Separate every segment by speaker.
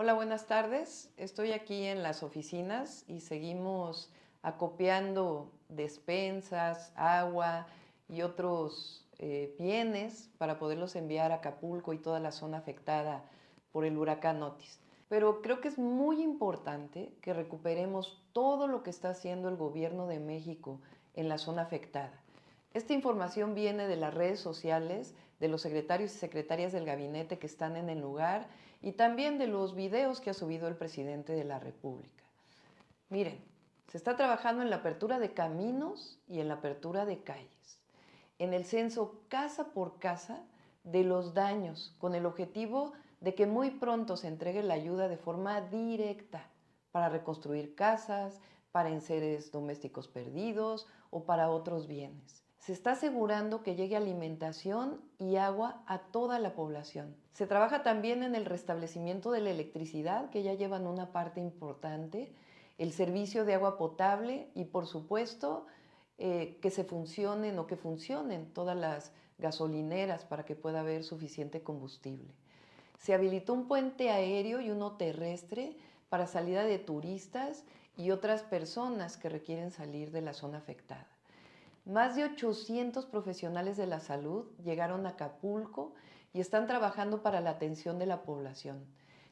Speaker 1: Hola, buenas tardes. Estoy aquí en las oficinas y seguimos acopiando despensas, agua y otros eh, bienes para poderlos enviar a Acapulco y toda la zona afectada por el huracán Otis. Pero creo que es muy importante que recuperemos todo lo que está haciendo el gobierno de México en la zona afectada. Esta información viene de las redes sociales, de los secretarios y secretarias del gabinete que están en el lugar y también de los videos que ha subido el presidente de la República. Miren, se está trabajando en la apertura de caminos y en la apertura de calles, en el censo casa por casa de los daños, con el objetivo de que muy pronto se entregue la ayuda de forma directa para reconstruir casas, para enseres domésticos perdidos o para otros bienes. Se está asegurando que llegue alimentación y agua a toda la población. Se trabaja también en el restablecimiento de la electricidad, que ya llevan una parte importante, el servicio de agua potable y, por supuesto, eh, que se funcionen o que funcionen todas las gasolineras para que pueda haber suficiente combustible. Se habilitó un puente aéreo y uno terrestre para salida de turistas y otras personas que requieren salir de la zona afectada. Más de 800 profesionales de la salud llegaron a Acapulco y están trabajando para la atención de la población.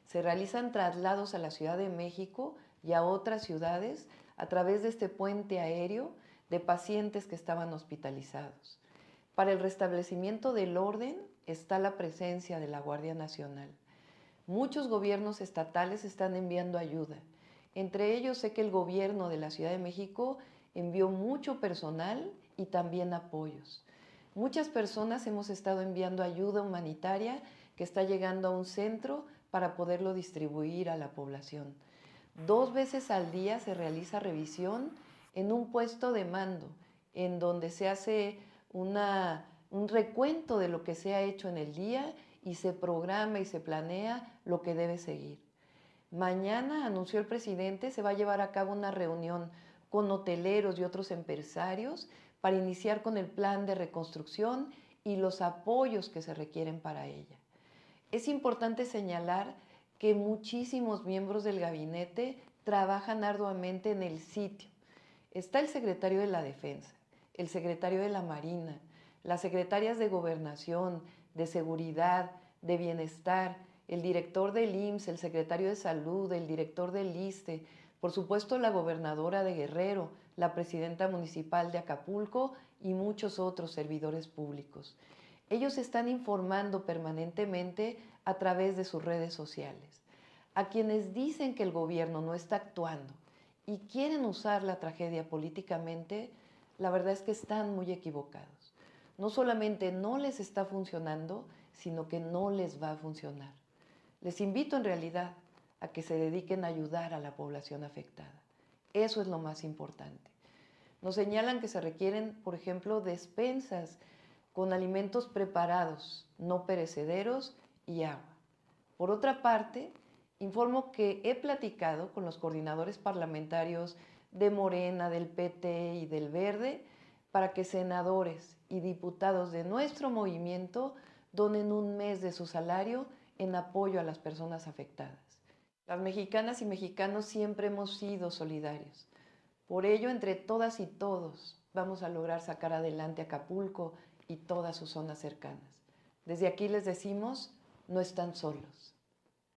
Speaker 1: Se realizan traslados a la Ciudad de México y a otras ciudades a través de este puente aéreo de pacientes que estaban hospitalizados. Para el restablecimiento del orden está la presencia de la Guardia Nacional. Muchos gobiernos estatales están enviando ayuda. Entre ellos sé que el gobierno de la Ciudad de México envió mucho personal y también apoyos. Muchas personas hemos estado enviando ayuda humanitaria que está llegando a un centro para poderlo distribuir a la población. Dos veces al día se realiza revisión en un puesto de mando, en donde se hace una, un recuento de lo que se ha hecho en el día y se programa y se planea lo que debe seguir. Mañana, anunció el presidente, se va a llevar a cabo una reunión con hoteleros y otros empresarios para iniciar con el plan de reconstrucción y los apoyos que se requieren para ella. Es importante señalar que muchísimos miembros del gabinete trabajan arduamente en el sitio. Está el secretario de la Defensa, el secretario de la Marina, las secretarias de Gobernación, de Seguridad, de Bienestar, el director del IMSS, el secretario de Salud, el director del ISTE, por supuesto la gobernadora de Guerrero, la presidenta municipal de Acapulco y muchos otros servidores públicos. Ellos están informando permanentemente a través de sus redes sociales. A quienes dicen que el gobierno no está actuando y quieren usar la tragedia políticamente, la verdad es que están muy equivocados. No solamente no les está funcionando, sino que no les va a funcionar. Les invito en realidad a que se dediquen a ayudar a la población afectada. Eso es lo más importante. Nos señalan que se requieren, por ejemplo, despensas con alimentos preparados, no perecederos y agua. Por otra parte, informo que he platicado con los coordinadores parlamentarios de Morena, del PT y del Verde para que senadores y diputados de nuestro movimiento donen un mes de su salario en apoyo a las personas afectadas. Las mexicanas y mexicanos siempre hemos sido solidarios. Por ello, entre todas y todos, vamos a lograr sacar adelante Acapulco y todas sus zonas cercanas. Desde aquí les decimos, no están solos.